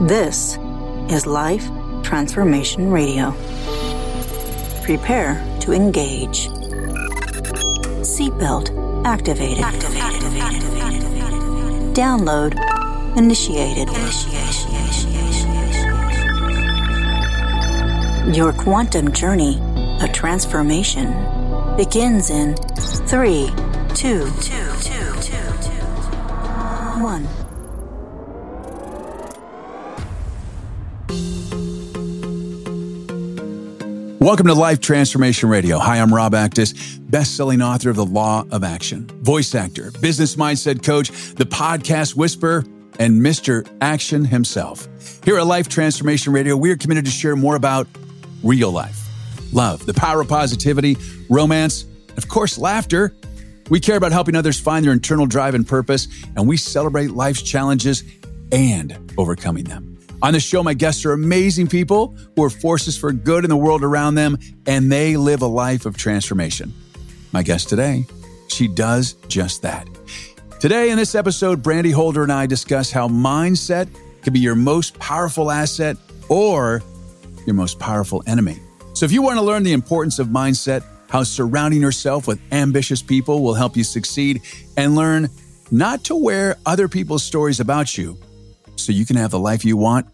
This is Life Transformation Radio. Prepare to engage. Seatbelt activated. activated. Download initiated. Your quantum journey of transformation begins in three, two, two, two, two, two, one. Welcome to Life Transformation Radio. Hi, I'm Rob Actis, best-selling author of The Law of Action, voice actor, business mindset coach, the podcast whisperer, and Mr. Action himself. Here at Life Transformation Radio, we are committed to share more about real life, love, the power of positivity, romance, and of course, laughter. We care about helping others find their internal drive and purpose, and we celebrate life's challenges and overcoming them. On the show, my guests are amazing people who are forces for good in the world around them, and they live a life of transformation. My guest today, she does just that. Today, in this episode, Brandi Holder and I discuss how mindset can be your most powerful asset or your most powerful enemy. So, if you want to learn the importance of mindset, how surrounding yourself with ambitious people will help you succeed, and learn not to wear other people's stories about you so you can have the life you want,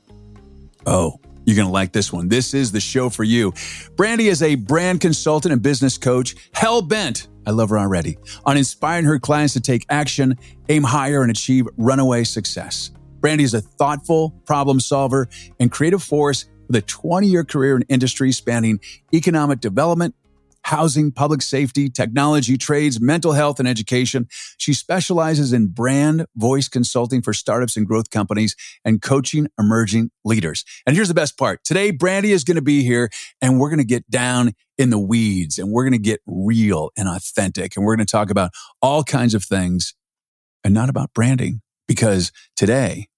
Oh, you're going to like this one. This is the show for you. Brandi is a brand consultant and business coach, hell bent. I love her already on inspiring her clients to take action, aim higher, and achieve runaway success. Brandi is a thoughtful problem solver and creative force with a 20 year career in industry spanning economic development, housing, public safety, technology, trades, mental health, and education. She specializes in brand voice consulting for startups and growth companies and coaching emerging leaders. And here's the best part. Today, Brandi is going to be here and we're going to get down in the weeds and we're going to get real and authentic. And we're going to talk about all kinds of things and not about branding because today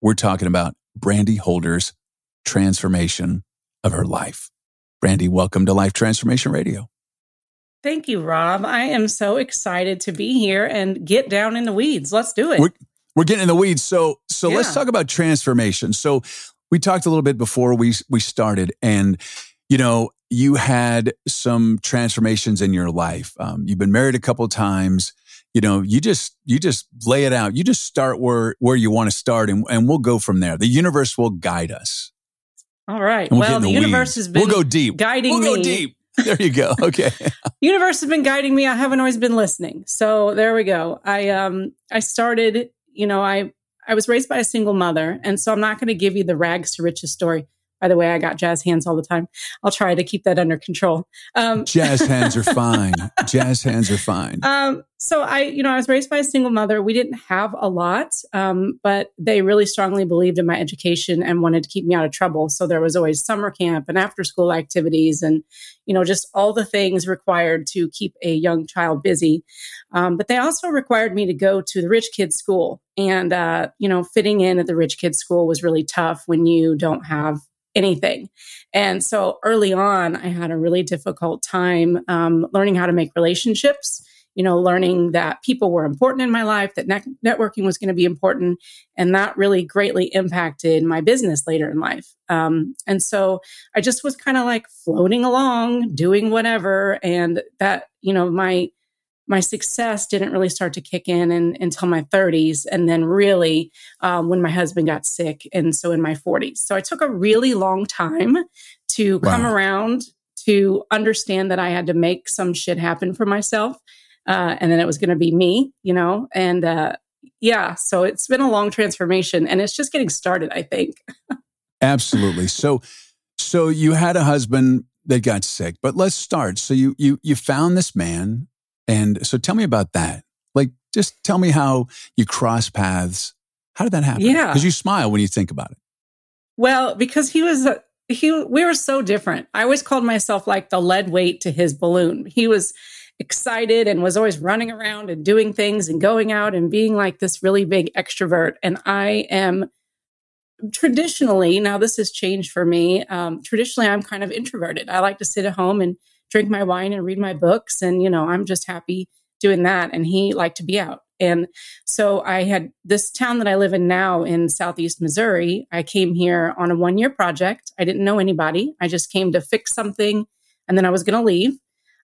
we're talking about Brandi Holder's transformation of her life. Brandi, welcome to Life Transformation Radio. Thank you, Rob. I am so excited to be here and get down in the weeds. Let's do it. We're, we're getting in the weeds. So, so yeah. let's talk about transformation. So, we talked a little bit before we we started, and you know, you had some transformations in your life. Um, you've been married a couple times. You know, you just you just lay it out. You just start where where you want to start, and and we'll go from there. The universe will guide us. All right. We'll, well the, the universe has been we'll go deep. guiding we'll me. go deep. there you go. Okay. Universe has been guiding me. I haven't always been listening. So there we go. I um I started, you know, I I was raised by a single mother, and so I'm not going to give you the rags to riches story. By the way, I got jazz hands all the time. I'll try to keep that under control. Um, jazz hands are fine. jazz hands are fine. Um, so I, you know, I was raised by a single mother. We didn't have a lot, um, but they really strongly believed in my education and wanted to keep me out of trouble. So there was always summer camp and after school activities and, you know, just all the things required to keep a young child busy. Um, but they also required me to go to the rich kids school. And, uh, you know, fitting in at the rich kids school was really tough when you don't have anything. And so early on, I had a really difficult time um, learning how to make relationships, you know, learning that people were important in my life, that ne- networking was going to be important. And that really greatly impacted my business later in life. Um, and so I just was kind of like floating along, doing whatever. And that, you know, my, my success didn't really start to kick in, in until my 30s and then really um, when my husband got sick and so in my 40s so i took a really long time to wow. come around to understand that i had to make some shit happen for myself uh, and then it was going to be me you know? And uh, yeah so it's been a long transformation and it's just getting started i think. Absolutely. So so you had a husband that got sick but let's start. So you you you found this man and so tell me about that. Like, just tell me how you cross paths. How did that happen? Yeah. Because you smile when you think about it. Well, because he was, he, we were so different. I always called myself like the lead weight to his balloon. He was excited and was always running around and doing things and going out and being like this really big extrovert. And I am traditionally, now this has changed for me. Um, traditionally, I'm kind of introverted. I like to sit at home and drink my wine and read my books. And, you know, I'm just happy doing that. And he liked to be out. And so I had this town that I live in now in Southeast Missouri. I came here on a one year project. I didn't know anybody. I just came to fix something and then I was going to leave.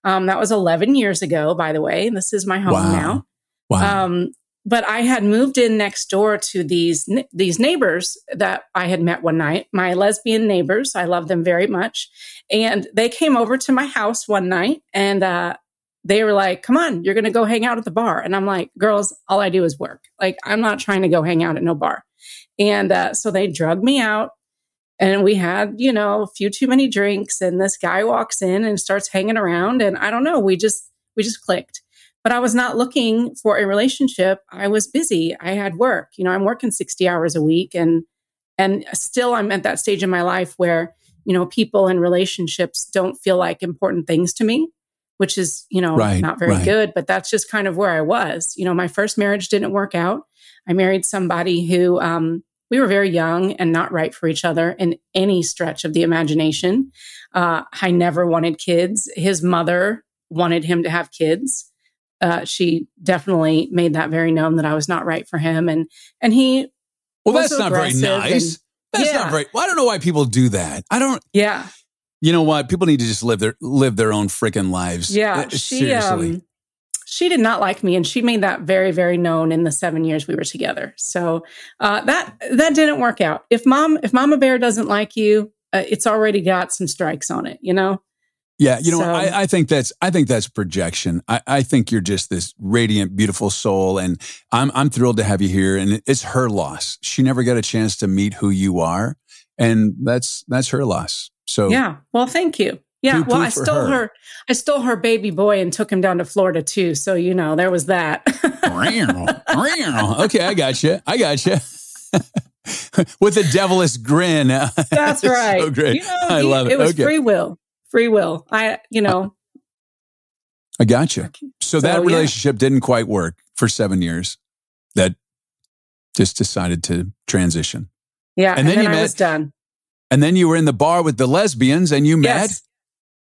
Um, that was 11 years ago, by the way. This is my home Wow. now. Wow. Um, but I had moved in next door to these these neighbors that I had met one night. My lesbian neighbors, I love them very much, and they came over to my house one night, and uh, they were like, "Come on, you're going to go hang out at the bar." And I'm like, "Girls, all I do is work. Like, I'm not trying to go hang out at no bar." And uh, so they drug me out, and we had, you know, a few too many drinks. And this guy walks in and starts hanging around, and I don't know, we just we just clicked but I was not looking for a relationship. I was busy. I had work. You know, I'm working 60 hours a week and and still I'm at that stage in my life where, you know, people and relationships don't feel like important things to me, which is, you know, Right, not very right. good, but that's just kind of where I was. You know, my first marriage didn't work out. I married somebody who um we were very young and not right for each other in any stretch of the imagination. Uh, I never wanted kids. His mother wanted him to have kids uh, she definitely made that very known that I was not right for him, and and he, well, that's not very nice. and- That's Yeah. not very. Well, I don't know why people do that. I don't. yeah, You know what? People need to just live their live their own freaking lives. yeah, Uh, she, seriously. um, she did not like me, and she made that very, very known in the seven years we were together. So uh, that that didn't work out. If mom, if Mama Bear doesn't like you, uh, it's already got some strikes on it. You know, Yeah, you know, So- I, I think that's I think that's projection. I, I think you're just this radiant, beautiful soul, and I'm I'm thrilled to have you here. And it's her loss. She never got a chance to meet who you are, and that's that's her loss. So yeah. Well, thank you. Yeah, well, I stole her. her. I stole her baby boy and took him down to Florida too. So you know, there was that. okay, I got you. I got you. With a devilish grin. That's right. So great. You know, I love it. It was okay. free will. Free will. I, you know, I got you. So, that So, yeah. relationship didn't quite work for seven years. That just decided to transition. yeah. And And, then then, you I met- was done. And then you were in the bar with the lesbians and you met. Yes.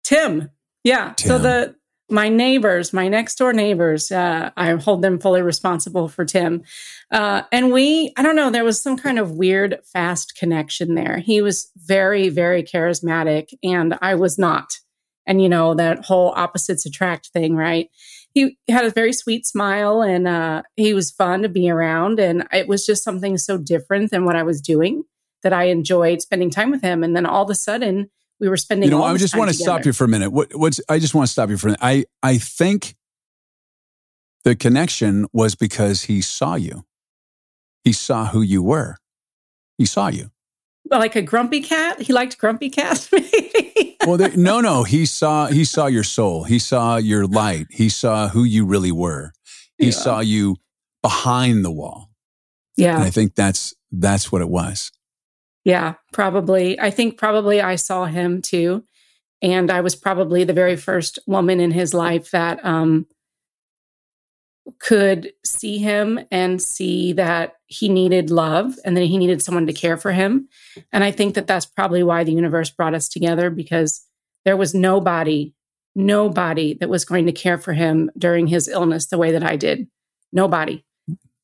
Tim. Yeah. So the my neighbors, my next door neighbors, uh, I hold them fully responsible for Tim. Uh, and we, I don't know, there was some kind of weird, fast connection there. He was very, very charismatic, and I was not. And you know that whole opposites attract thing, right? He had a very sweet smile, and uh, he was fun to be around. And it was just something so different than what I was doing that I enjoyed spending time with him. And then all of a sudden, we were spending. You know, I just want to stop you for a minute. What, what's I just want to stop you for a minute. I I think the connection was because he saw you. He saw who you were. He saw you. like a grumpy cat. He liked grumpy cats. maybe. Well, there, no, no. He saw he saw your soul. He saw your light. He saw who you really were. He Yeah. saw you behind the wall. And yeah, I think that's that's what it was. Yeah, probably. I think probably I saw him too, and I was probably the very first woman in his life that um, could see him and see that he needed love and that he needed someone to care for him. And I think that that's probably why the universe brought us together because there was nobody, nobody that was going to care for him during his illness the way that I did. Nobody.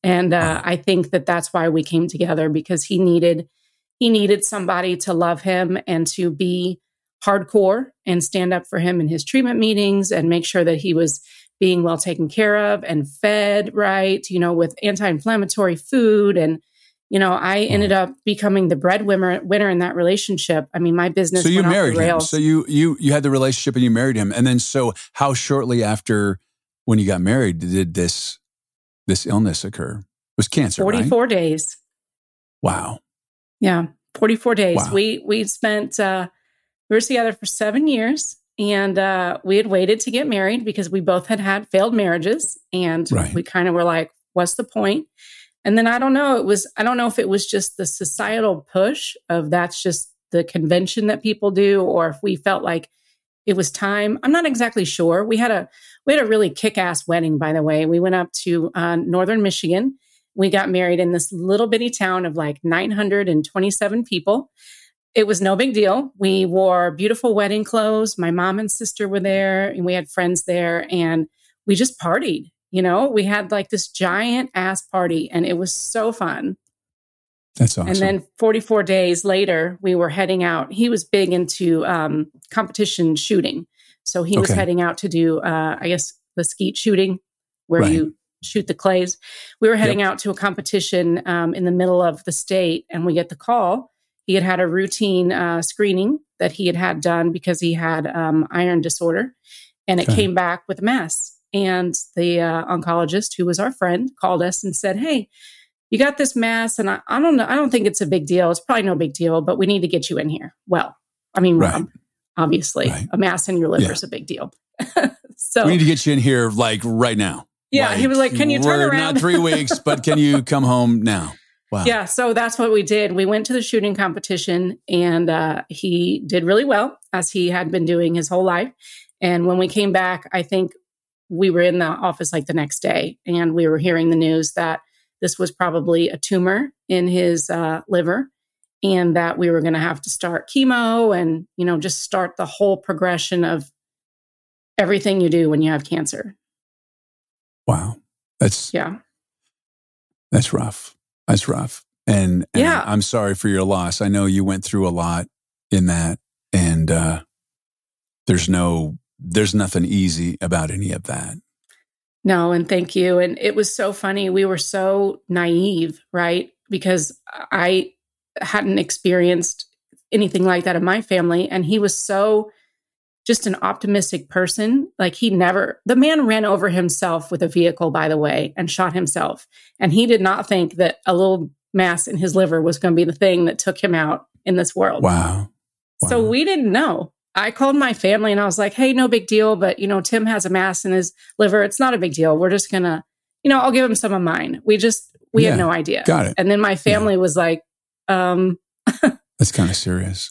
And uh, I think that that's why we came together because he needed he needed somebody to love him and to be hardcore and stand up for him in his treatment meetings and make sure that he was being well taken care of and fed right, you know, with anti-inflammatory food and you know, I ended up becoming the breadwinner winner in that relationship. I mean, my business So you went off the married him. So you you you had the relationship and you married him. And then so how shortly after when you got married did this this illness occur? It was cancer, right? 44 days. Wow. Yeah, 44 days. Wow. We we spent uh we were together for 7 years and uh we had waited to get married because we both had had failed marriages and Right. we kind of were like what's the point? And then I don't know, it was I don't know if it was just the societal push of that's just the convention that people do or if we felt like it was time. I'm not exactly sure. We had a we had a really kick-ass wedding by the way. We went up to uh, northern Michigan we got married in this little bitty town of like 927 people. It was no big deal. We wore beautiful wedding clothes. My mom and sister were there, and we had friends there, and we just partied. You know, we had like this giant ass party and it was so fun. That's awesome. And then 44 days later, we were heading out. He was big into um, competition shooting. So he was heading out to do, uh, I guess, the skeet shooting where Right. you shoot the clays. We were heading out to a competition um, in the middle of the state, and we get the call. He had had a routine uh, screening that he had had done because he had um, iron disorder, and it Okay. came back with a mass. And the uh, oncologist, who was our friend, called us and said, "Hey, you got this mass, and I, I don't know. I don't think it's a big deal. It's probably no big deal, but we need to get you in here." Well, I mean, Right. Rob, obviously, Right. a mass in your liver Yeah. is a big deal. so we need to get you in here like right now. Yeah, he was like, "Can you turn around?" Not three weeks, but can you come home now? Wow. Yeah, so that's what we did. We went to the shooting competition, and uh, he did really well, as he had been doing his whole life. And when we came back, I think we were in the office like the next day, and we were hearing the news that this was probably a tumor in his uh, liver, and that we were going to have to start chemo, and you know, just start the whole progression of everything you do when you have cancer. Wow. That's Yeah, that's rough. That's rough. And, and Yeah. I'm sorry for your loss. I know you went through a lot in that, and uh, there's no there's nothing easy about any of that. No, and thank you. And it was so funny. We were so naive, right? Because I hadn't experienced anything like that in my family. And he was so just an optimistic person. Like he never, the man ran over himself with a vehicle, by the way, and shot himself. And he did not think that a little mass in his liver was going to be the thing that took him out in this world. Wow. So we didn't know. I called my family and I was like, hey, no big deal. But, you know, Tim has a mass in his liver. It's not a big deal. We're just going to, you know, I'll give him some of mine. We just, we Yeah, had no idea. got it. And then my family was like, um, That's kind of serious.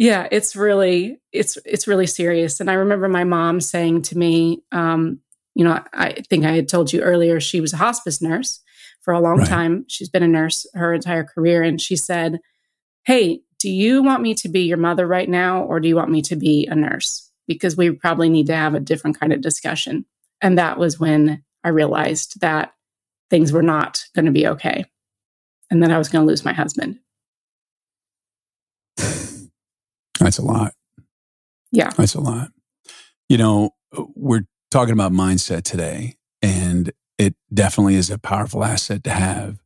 Yeah, it's really, it's, it's really serious. And I remember my mom saying to me, um, you know, I think I had told you earlier, she was a hospice nurse for a long Right. time. She's been a nurse her entire career. And she said, Hey, do you want me to be your mother right now, or do you want me to be a nurse? Because we probably need to have a different kind of discussion. And that was when I realized that things were not going to be okay and that I was going to lose my husband. That's a lot. Yeah. That's a lot. You know, we're talking about mindset today, and it definitely is a powerful asset to have.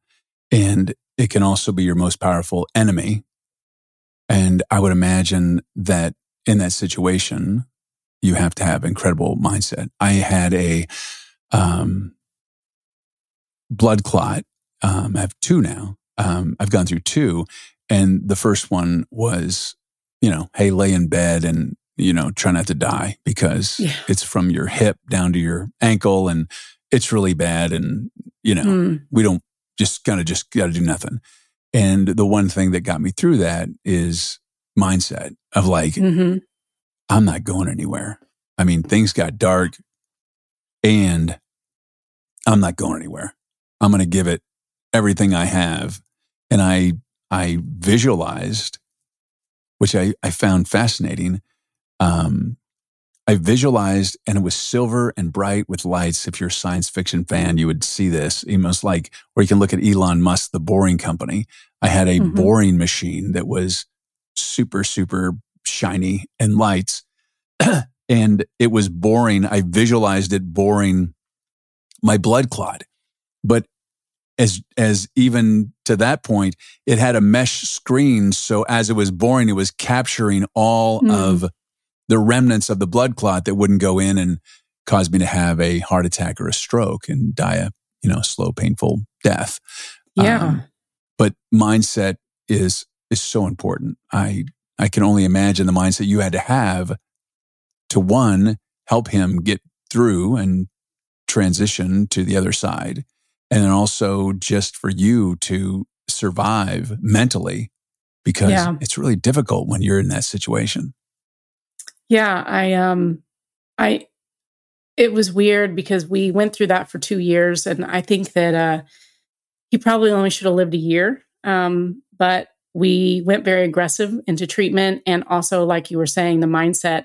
And it can also be your most powerful enemy. And I would imagine that in that situation, you have to have incredible mindset. I had a um, blood clot. Um, I have two now. Um, I've gone through two. And the first one was, you know, hey, lay in bed and, you know, try not to die because Yeah. it's from your hip down to your ankle and it's really bad. And, you know, Mm, we don't just gotta just gotta do nothing. And the one thing that got me through that is mindset of like, mhm. I'm not going anywhere. I mean, things got dark and I'm not going anywhere. I'm going to give it everything I have. And I, I visualized, which I, I found fascinating. Um, I visualized and it was silver and bright with lights. If you're a science fiction fan, you would see this almost like, or you can look at Elon Musk, the boring company. I had a Mhm. boring machine that was super, super shiny and lights. and it was boring. I visualized it boring my blood clot. But as, as even to that point, it had a mesh screen. So as it was boring, it was capturing all Mm. of the remnants of the blood clot that wouldn't go in and cause me to have a heart attack or a stroke and die a, you know, slow, painful death. Yeah. Um, but mindset is is so important. I I can only imagine the mindset you had to have to one help him get through and transition to the other side, and then also just for you to survive mentally because Yeah. it's really difficult when you're in that situation. Yeah, I um I it was weird because we went through that for 2 years and I think that uh he probably only should have lived a year. Um but we went very aggressive into treatment and also like you were saying the mindset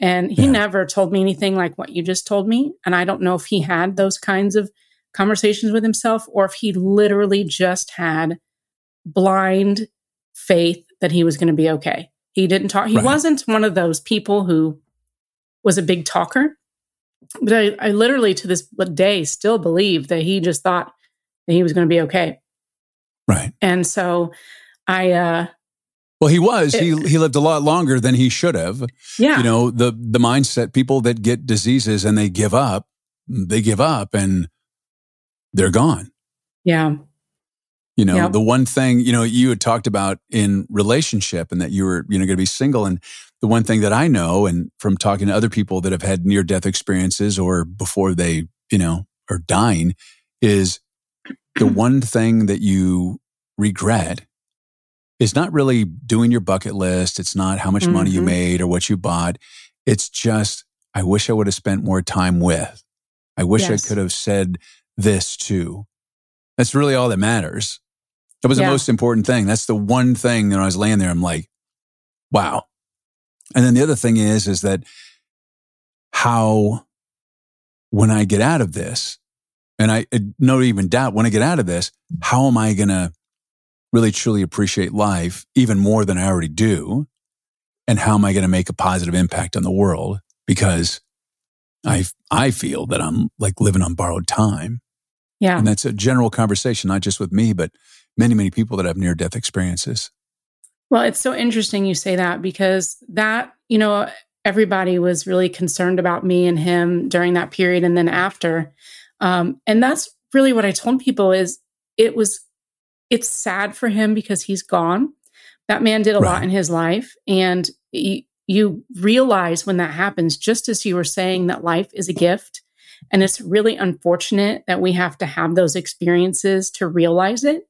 And he Yeah. never told me anything like what you just told me. And I don't know if he had those kinds of conversations with himself or if he literally just had blind faith that he was going to be okay. He didn't talk. He Right. wasn't one of those people who was a big talker. But I, I literally to this day still believe that he just thought that he was going to be okay. Right. And so I, uh, Well, he was. he he lived a lot longer than he should have. yeah, You know, the the mindset people that get diseases and they give up, they give up and they're gone. yeah, You know, Yeah. the one thing, you know, you had talked about in relationship and that you were, you know, going to be single. And the one thing that I know and from talking to other people that have had near death experiences or before they, you know, are dying is the one thing that you regret is not really doing your bucket list. It's not how much money you Mhm. made or what you bought. It's just, I wish I would have spent more time with. I wish Yes. I could have said this too. That's really all that matters. That was Yeah. the most important thing. That's the one thing that I was laying there. I'm like, wow. And then the other thing is, is that how when I get out of this, and I no even doubt when I get out of this, how am I going to really truly appreciate life even more than I already do? And how am I going to make a positive impact on the world? Because I, I feel that I'm like living on borrowed time. Yeah. And that's a general conversation, not just with me, but many, many people that have near death experiences. Well, it's so interesting you say that because that, you know, everybody was really concerned about me and him during that period and then after. Um, and that's really what I told people is it was, it's sad for him because he's gone. That man did a lot in his life. And you, you realize when that happens, just as you were saying, that life is a gift. And it's really unfortunate that we have to have those experiences to realize it.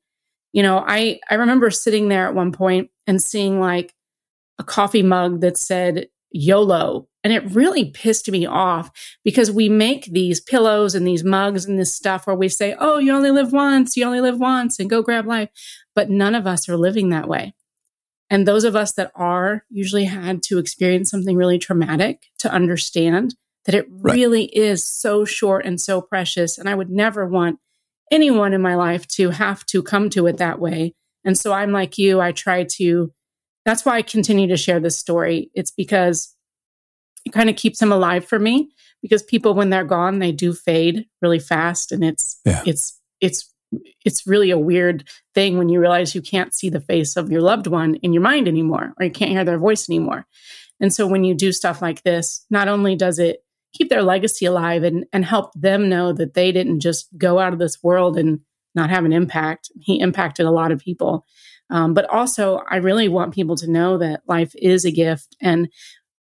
You know i i remember sitting there at one point and seeing like a coffee mug that said yolo. And it really pissed me off because we make these pillows and these mugs and this stuff where we say oh you only live once you only live once and go grab life. But none of us are living that way. And those of us that are usually had to experience something really traumatic to understand that it Right. really is so short and so precious and i would never want anyone in my life to have to come to it that way. And so I'm like you, I try to, that's why I continue to share this story. It's because it kind of keeps them alive for me because people, when they're gone, they do fade really fast. And it's, Yeah. it's, it's, it's really a weird thing when you realize you can't see the face of your loved one in your mind anymore, or you can't hear their voice anymore. And so when you do stuff like this, not only does it keep their legacy alive and, and help them know that they didn't just go out of this world and not have an impact. He impacted a lot of people. Um, but also, I really want people to know that life is a gift. And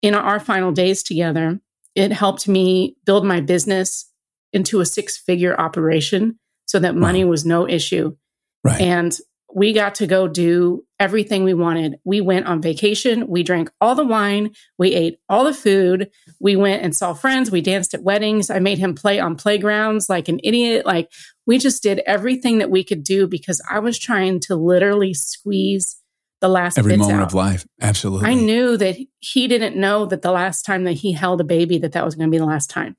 in our final days together, it helped me build my business into a six figure operation so that money was no issue. Right. And we got to go do everything we wanted. We went on vacation. We drank all the wine. We ate all the food. We went and saw friends. We danced at weddings. I made him play on playgrounds like an idiot. Like we just did everything that we could do because I was trying to literally squeeze the last Every moment out. of life. Absolutely. I knew that he didn't know that the last time that he held a baby that that was going to be the last time,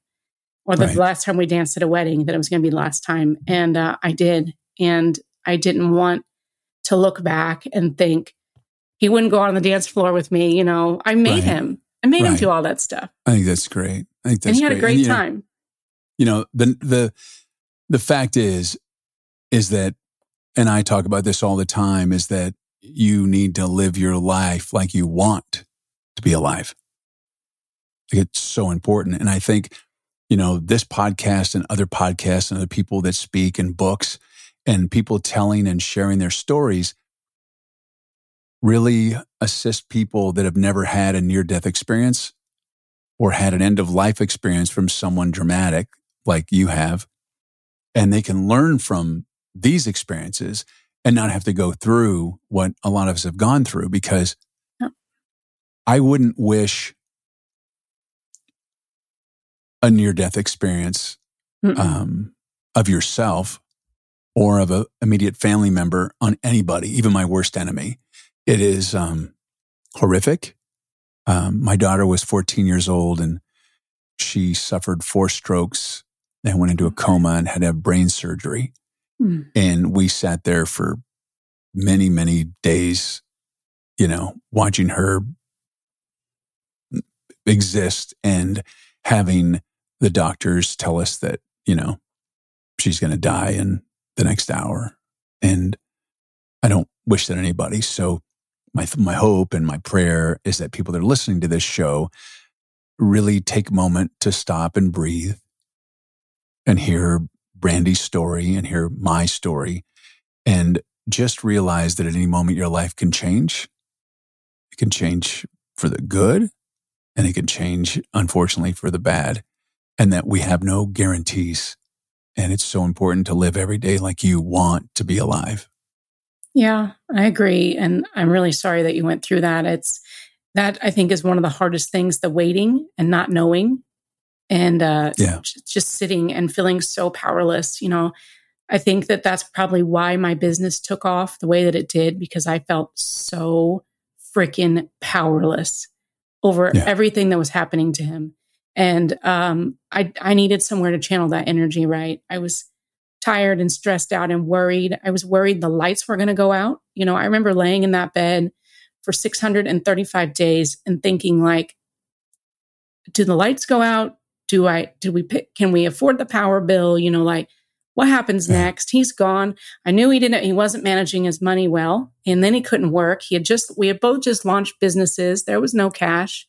or the Right. last time we danced at a wedding that it was going to be the last time, and uh, I did, and I didn't want to look back and think he wouldn't go on the dance floor with me. You know, I made Right. him. I made him do all that stuff, I think that's great. I think that's great. and he had a great you know, time. you know the the the fact is is that and I talk about this all the time is that you need to live your life like you want to be alive. Like it's so important and I think you know this podcast and other podcasts and other people that speak and books and people telling and sharing their stories really assist people that have never had a near death experience or had an end of life experience from someone dramatic like you have. And they can learn from these experiences and not have to go through what a lot of us have gone through because Yep. I wouldn't wish a near death experience um, of yourself or of an immediate family member on anybody, even my worst enemy. It is um, horrific. Um, my daughter was 14 years old and she suffered four strokes and went into a coma and had to have brain surgery. Mm. And we sat there for many, many days, you know, watching her exist and having the doctors tell us that, you know, she's going to die in the next hour. And I don't wish that anybody. So my, my hope and my prayer is that people that are listening to this show really take a moment to stop and breathe and hear Brandi's story and hear my story and just realize that at any moment your life can change. It can change for the good and it can change, unfortunately, for the bad, and that we have no guarantees. And it's so important to live every day like you want to be alive. Yeah, I agree. And I'm really sorry that you went through that. It's that I think is one of the hardest things the waiting and not knowing and uh, yeah. just sitting and feeling so powerless. You know, I think that that's probably why my business took off the way that it did because I felt so freaking powerless over yeah. everything that was happening to him. And um, I, I needed somewhere to channel that energy, right? I was tired and stressed out and worried. I was worried the lights were going to go out. You know, I remember laying in that bed for 635 days and thinking like, do the lights go out? Do I, do we pick, can we afford the power bill? You know, like what happens next? He's gone. I knew he didn't, he wasn't managing his money well. And then he couldn't work. He had just, we had both just launched businesses. There was no cash.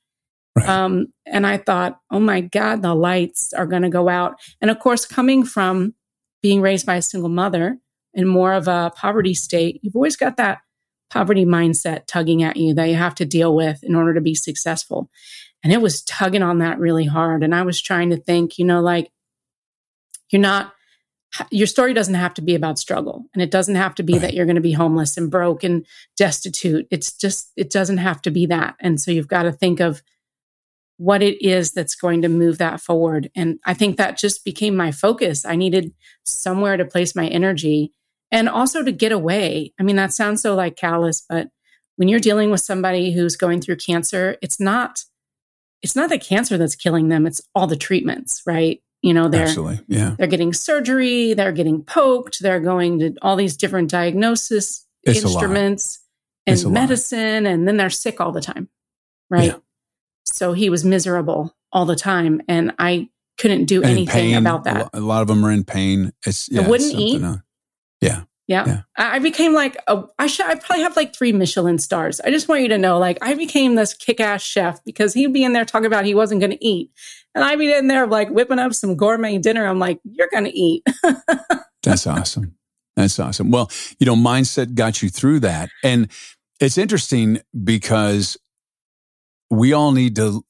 Right. Um, and I thought, oh my God, the lights are going to go out. And of course, coming from being raised by a single mother in more of a poverty state, you've always got that poverty mindset tugging at you that you have to deal with in order to be successful. And it was tugging on that really hard. And I was trying to think, you know, like, you're not, your story doesn't have to be about struggle and it doesn't have to be right. that you're going to be homeless and broke and destitute it's just it doesn't have to be that and so you've got to think of what it is that's going to move that forward and i think that just became my focus i needed somewhere to place my energy and also to get away i mean that sounds so like callous but when you're dealing with somebody who's going through cancer it's not it's not the cancer that's killing them it's all the treatments right you know, they're Absolutely. yeah. they're getting surgery, they're getting poked, they're going to all these different diagnosis it's instruments and medicine, and then they're sick all the time. Right. Yeah. So he was miserable all the time. And I couldn't do and anything pain, about that. A lot of them are in pain. It's yeah, I wouldn't eat. yeah. Yeah. yeah. I became like a, I should I probably have like three Michelin stars. I just want you to know, like I became this kick-ass chef because he'd be in there talking about he wasn't gonna eat. And I'd be in there like whipping up some gourmet dinner. I'm like, you're gonna eat. That's awesome. That's awesome. Well, you know, mindset got you through that. And it's interesting because we all need to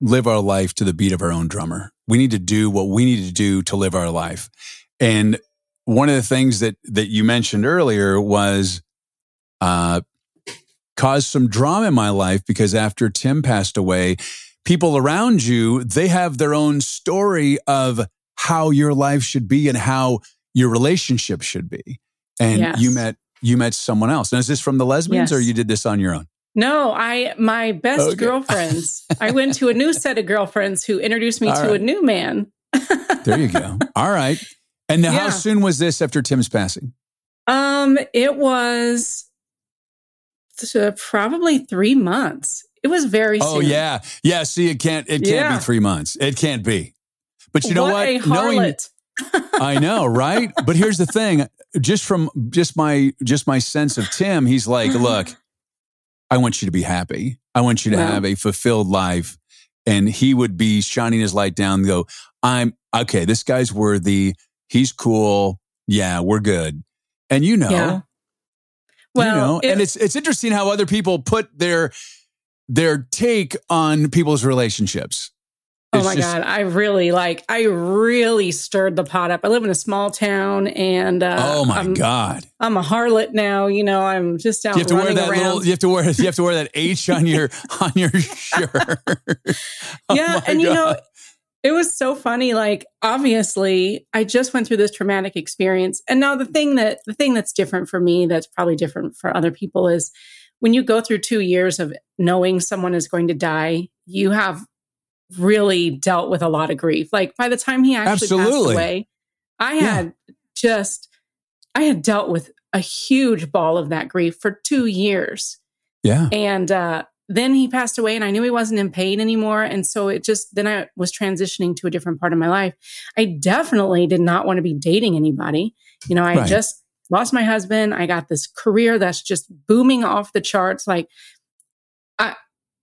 live our life to the beat of our own drummer. We need to do what we need to do to live our life. And one of the things that that you mentioned earlier was uh, caused some drama in my life because after Tim passed away, people around you they have their own story of how your life should be and how your relationship should be. And yes. you met you met someone else. And is this from the lesbians yes. or you did this on your own? No, I my best okay. girlfriends. I went to a new set of girlfriends who introduced me All to right. a new man. there you go. All right. And yeah. how soon was this after Tim's passing? Um, it was probably three months. It was very. Oh soon. yeah, yeah. See, it can't. It can't yeah. be three months. It can't be. But you know what? what? Knowing, I know, right? But here's the thing: just from just my just my sense of Tim, he's like, look, I want you to be happy. I want you to have a fulfilled life. And he would be shining his light down and go, I'm okay. This guy's worthy. He's cool. Yeah, we're good. And you know, yeah. well, you know, and it's it's interesting how other people put their their take on people's relationships. Oh my just, god, I really like I really stirred the pot up. I live in a small town and uh, Oh my I'm, god. I'm a harlot now, you know, I'm just out you have to wear that around. little you have to wear you have to wear that H on your on your shirt. oh yeah, and god. you know, it was so funny. Like, obviously, I just went through this traumatic experience. And now the thing that, the thing that's different for me, that's probably different for other people is when you go through two years of knowing someone is going to die, you have really dealt with a lot of grief. Like by the time he actually Absolutely. passed away, I had yeah. just, I had dealt with a huge ball of that grief for two years. Yeah. And uh, then he passed away and I knew he wasn't in pain anymore. And so it just, then I was transitioning to a different part of my life. I definitely did not want to be dating anybody. You know, I right. just lost my husband. I got this career that's just booming off the charts. Like,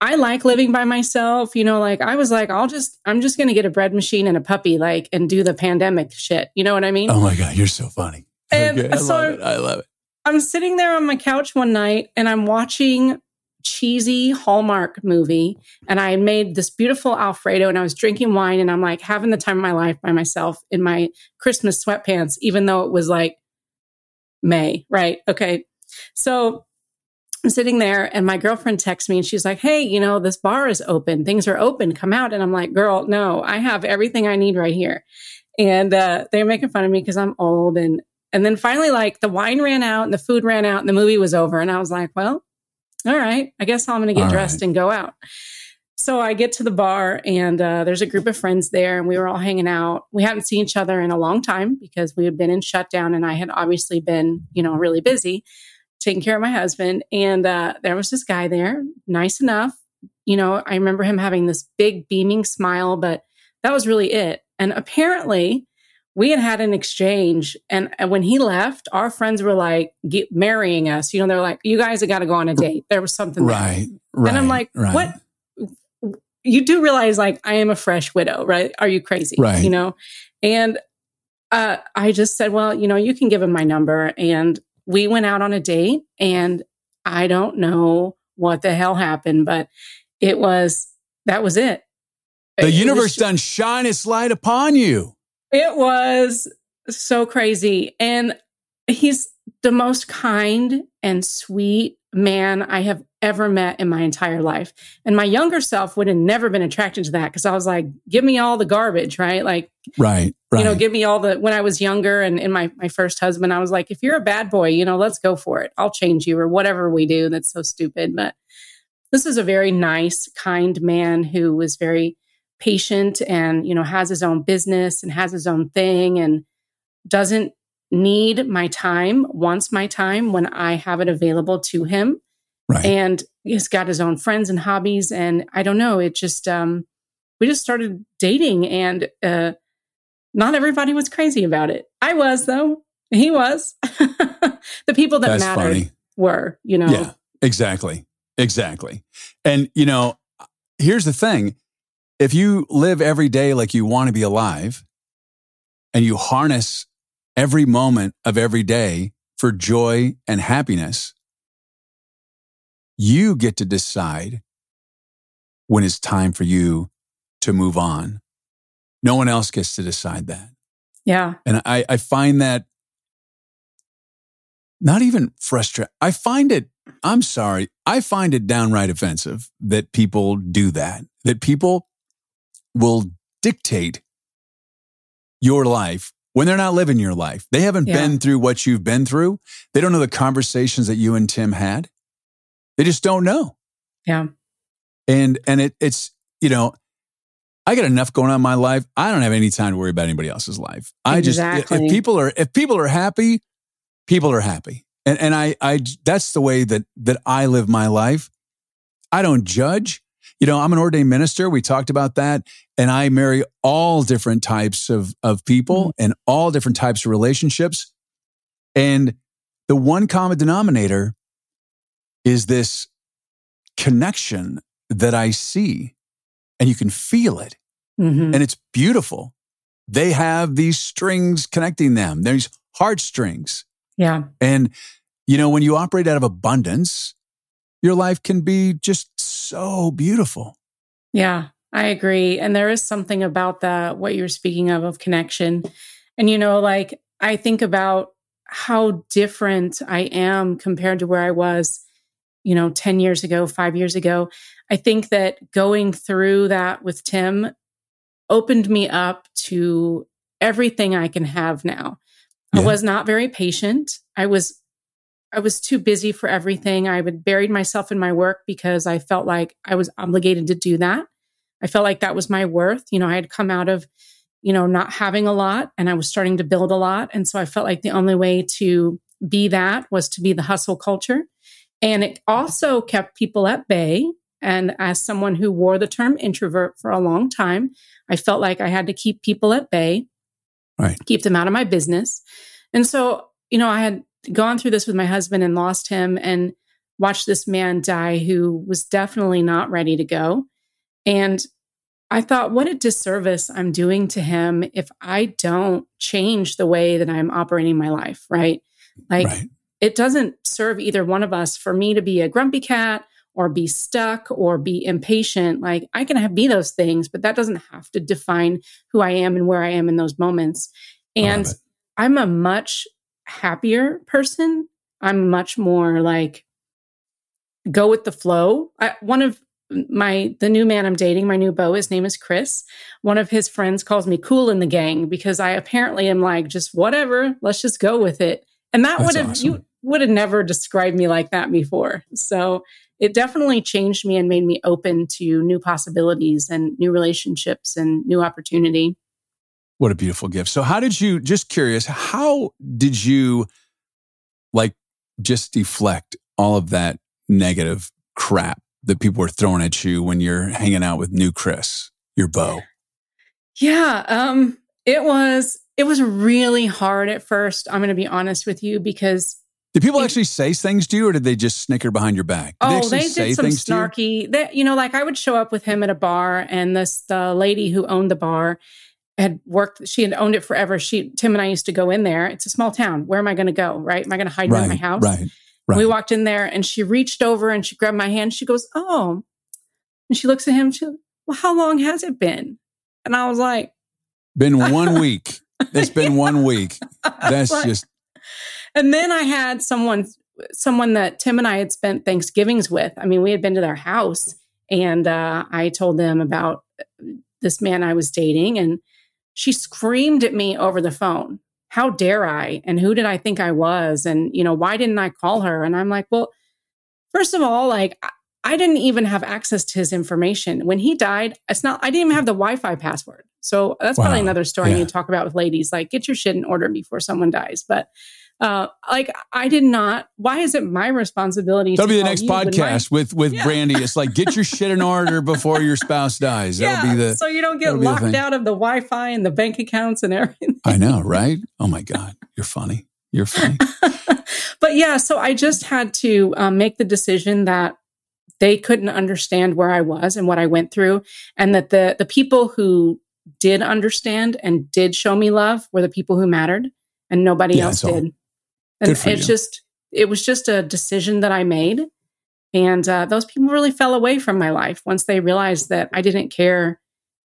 I, like living by myself. You know, like I was like, I'll just, I'm just going to get a bread machine and a puppy, like, and do the pandemic shit. You know what I mean? Oh my God, you're so funny. And okay, I so love it. I love it. I'm sitting there on my couch one night and I'm watching cheesy Hallmark movie and I made this beautiful Alfredo and I was drinking wine and I'm like having the time of my life by myself in my Christmas sweatpants, even though it was like May, right? Okay. So I'm sitting there and my girlfriend texts me and she's like, Hey, you know, this bar is open. Things are open. Come out. And I'm like, girl, no, I have everything I need right here. And uh, they're making fun of me because I'm old and and then finally, like the wine ran out and the food ran out and the movie was over. And I was like, well, all right, I guess I'm going to get all dressed right. and go out. So I get to the bar and uh, there's a group of friends there and we were all hanging out. We hadn't seen each other in a long time because we had been in shutdown and I had obviously been, you know, really busy taking care of my husband. And uh, there was this guy there, nice enough. You know, I remember him having this big beaming smile, but that was really it. And apparently, we had had an exchange and, and when he left our friends were like marrying us you know they're like you guys have got to go on a date there was something right, there. right and i'm like right. what you do realize like i am a fresh widow right are you crazy right you know and uh, i just said well you know you can give him my number and we went out on a date and i don't know what the hell happened but it was that was it the it universe done shine its light upon you it was so crazy. And he's the most kind and sweet man I have ever met in my entire life. And my younger self would have never been attracted to that because I was like, give me all the garbage, right? Like, right, right. You know, give me all the, when I was younger and in my, my first husband, I was like, if you're a bad boy, you know, let's go for it. I'll change you or whatever we do. That's so stupid. But this is a very nice, kind man who was very patient and you know has his own business and has his own thing and doesn't need my time wants my time when i have it available to him. Right. and he's got his own friends and hobbies. And i don't know it just um we just started dating and uh not everybody was crazy about it. I was though. He was. The people that That's mattered funny. were you know? Yeah exactly. Exactly. And you know here's the thing. If you live every day like you want to be alive and you harness every moment of every day for joy and happiness, you get to decide when it's time for you to move on. No one else gets to decide that. Yeah. And I, I find that not even frustrating. I find it, I'm sorry, I find it downright offensive that people do that, that people will dictate your life when they're not living your life. They haven't yeah. been through what you've been through. They don't know the conversations that you and Tim had. They just don't know. Yeah. And and it it's, you know, I got enough going on in my life. I don't have any time to worry about anybody else's life. I exactly. just if people are if people are happy, people are happy. And and I I that's the way that that I live my life. I don't judge you know, I'm an ordained minister. We talked about that. And I marry all different types of, of people mm-hmm. and all different types of relationships. And the one common denominator is this connection that I see and you can feel it. Mm-hmm. And it's beautiful. They have these strings connecting them, there's heartstrings. Yeah. And, you know, when you operate out of abundance, your life can be just so beautiful. Yeah, I agree. And there is something about that, what you're speaking of, of connection. And, you know, like I think about how different I am compared to where I was, you know, 10 years ago, five years ago. I think that going through that with Tim opened me up to everything I can have now. Yeah. I was not very patient. I was I was too busy for everything. I would buried myself in my work because I felt like I was obligated to do that. I felt like that was my worth. You know, I had come out of, you know, not having a lot and I was starting to build a lot. And so I felt like the only way to be that was to be the hustle culture. And it also kept people at bay. And as someone who wore the term introvert for a long time, I felt like I had to keep people at bay, right. keep them out of my business. And so, you know, I had gone through this with my husband and lost him and watched this man die who was definitely not ready to go. And I thought, what a disservice I'm doing to him if I don't change the way that I'm operating my life, right? Like, right. it doesn't serve either one of us for me to be a grumpy cat or be stuck or be impatient. Like, I can have, be those things, but that doesn't have to define who I am and where I am in those moments. And I'm a much happier person. I'm much more like go with the flow. I, one of my the new man I'm dating, my new beau, his name is Chris. One of his friends calls me cool in the gang because I apparently am like just whatever, let's just go with it. And that would have awesome. you would have never described me like that before. So it definitely changed me and made me open to new possibilities and new relationships and new opportunity. What a beautiful gift. So, how did you, just curious, how did you like just deflect all of that negative crap that people were throwing at you when you're hanging out with new Chris, your beau? Yeah. Um, it was, it was really hard at first. I'm going to be honest with you because did people actually say things to you, or did they just snicker behind your back? Did oh, they, they did some snarky. You? They, you know, like I would show up with him at a bar, and this the lady who owned the bar had worked, she had owned it forever. She, Tim and I used to go in there. It's a small town. Where am I going to go? Right? Am I going to hide right, in my house? Right. Right. We walked in there and she reached over and she grabbed my hand. She goes, Oh, and she looks at him. She, well, how long has it been? And I was like, Been one week. It's been yeah. one week. That's like, just. And then I had someone, someone that Tim and I had spent Thanksgivings with. I mean, we had been to their house and uh, I told them about this man I was dating and she screamed at me over the phone. How dare I? And who did I think I was? And, you know, why didn't I call her? And I'm like, well, first of all, like, I didn't even have access to his information. When he died, it's not, I didn't even have the Wi Fi password. So that's wow. probably another story yeah. To talk about with ladies. Like, get your shit in order before someone dies. But uh, like I did not. Why is it my responsibility? That'll be the next podcast my, with with yeah. Brandi. It's like get your shit in order before your spouse dies. That'll yeah, be the so you don't get locked out of the Wi-Fi and the bank accounts and everything. I know, right? Oh my god, you're funny. You're funny. but yeah, so I just had to um, make the decision that they couldn't understand where I was and what I went through, and that the the people who did understand and did show me love were the people who mattered, and nobody yeah, else did. And it's you. just, it was just a decision that I made. And uh, those people really fell away from my life once they realized that I didn't care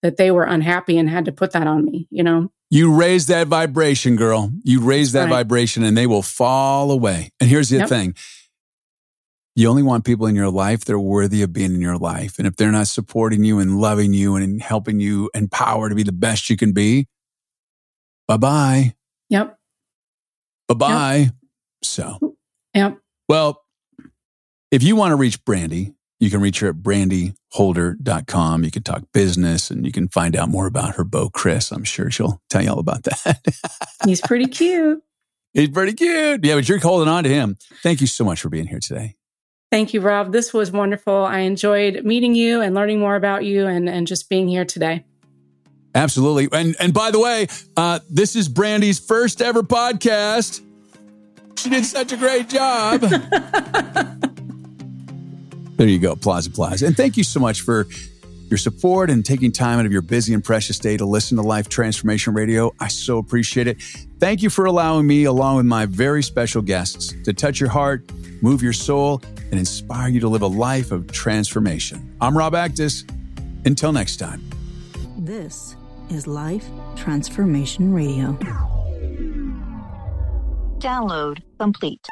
that they were unhappy and had to put that on me, you know? You raise that vibration, girl. You raise that right. vibration and they will fall away. And here's the yep. thing you only want people in your life that are worthy of being in your life. And if they're not supporting you and loving you and helping you empower to be the best you can be, bye bye. Yep. Bye bye. Yep. So, yeah. Well, if you want to reach Brandi, you can reach her at brandiholder.com. You can talk business and you can find out more about her beau, Chris. I'm sure she'll tell you all about that. He's pretty cute. He's pretty cute. Yeah, but you're holding on to him. Thank you so much for being here today. Thank you, Rob. This was wonderful. I enjoyed meeting you and learning more about you and, and just being here today. Absolutely. And and by the way, uh, this is Brandi's first ever podcast. She did such a great job. there you go. Applause, applause. And thank you so much for your support and taking time out of your busy and precious day to listen to Life Transformation Radio. I so appreciate it. Thank you for allowing me, along with my very special guests, to touch your heart, move your soul, and inspire you to live a life of transformation. I'm Rob Actis. Until next time. This is Life Transformation Radio. Download complete.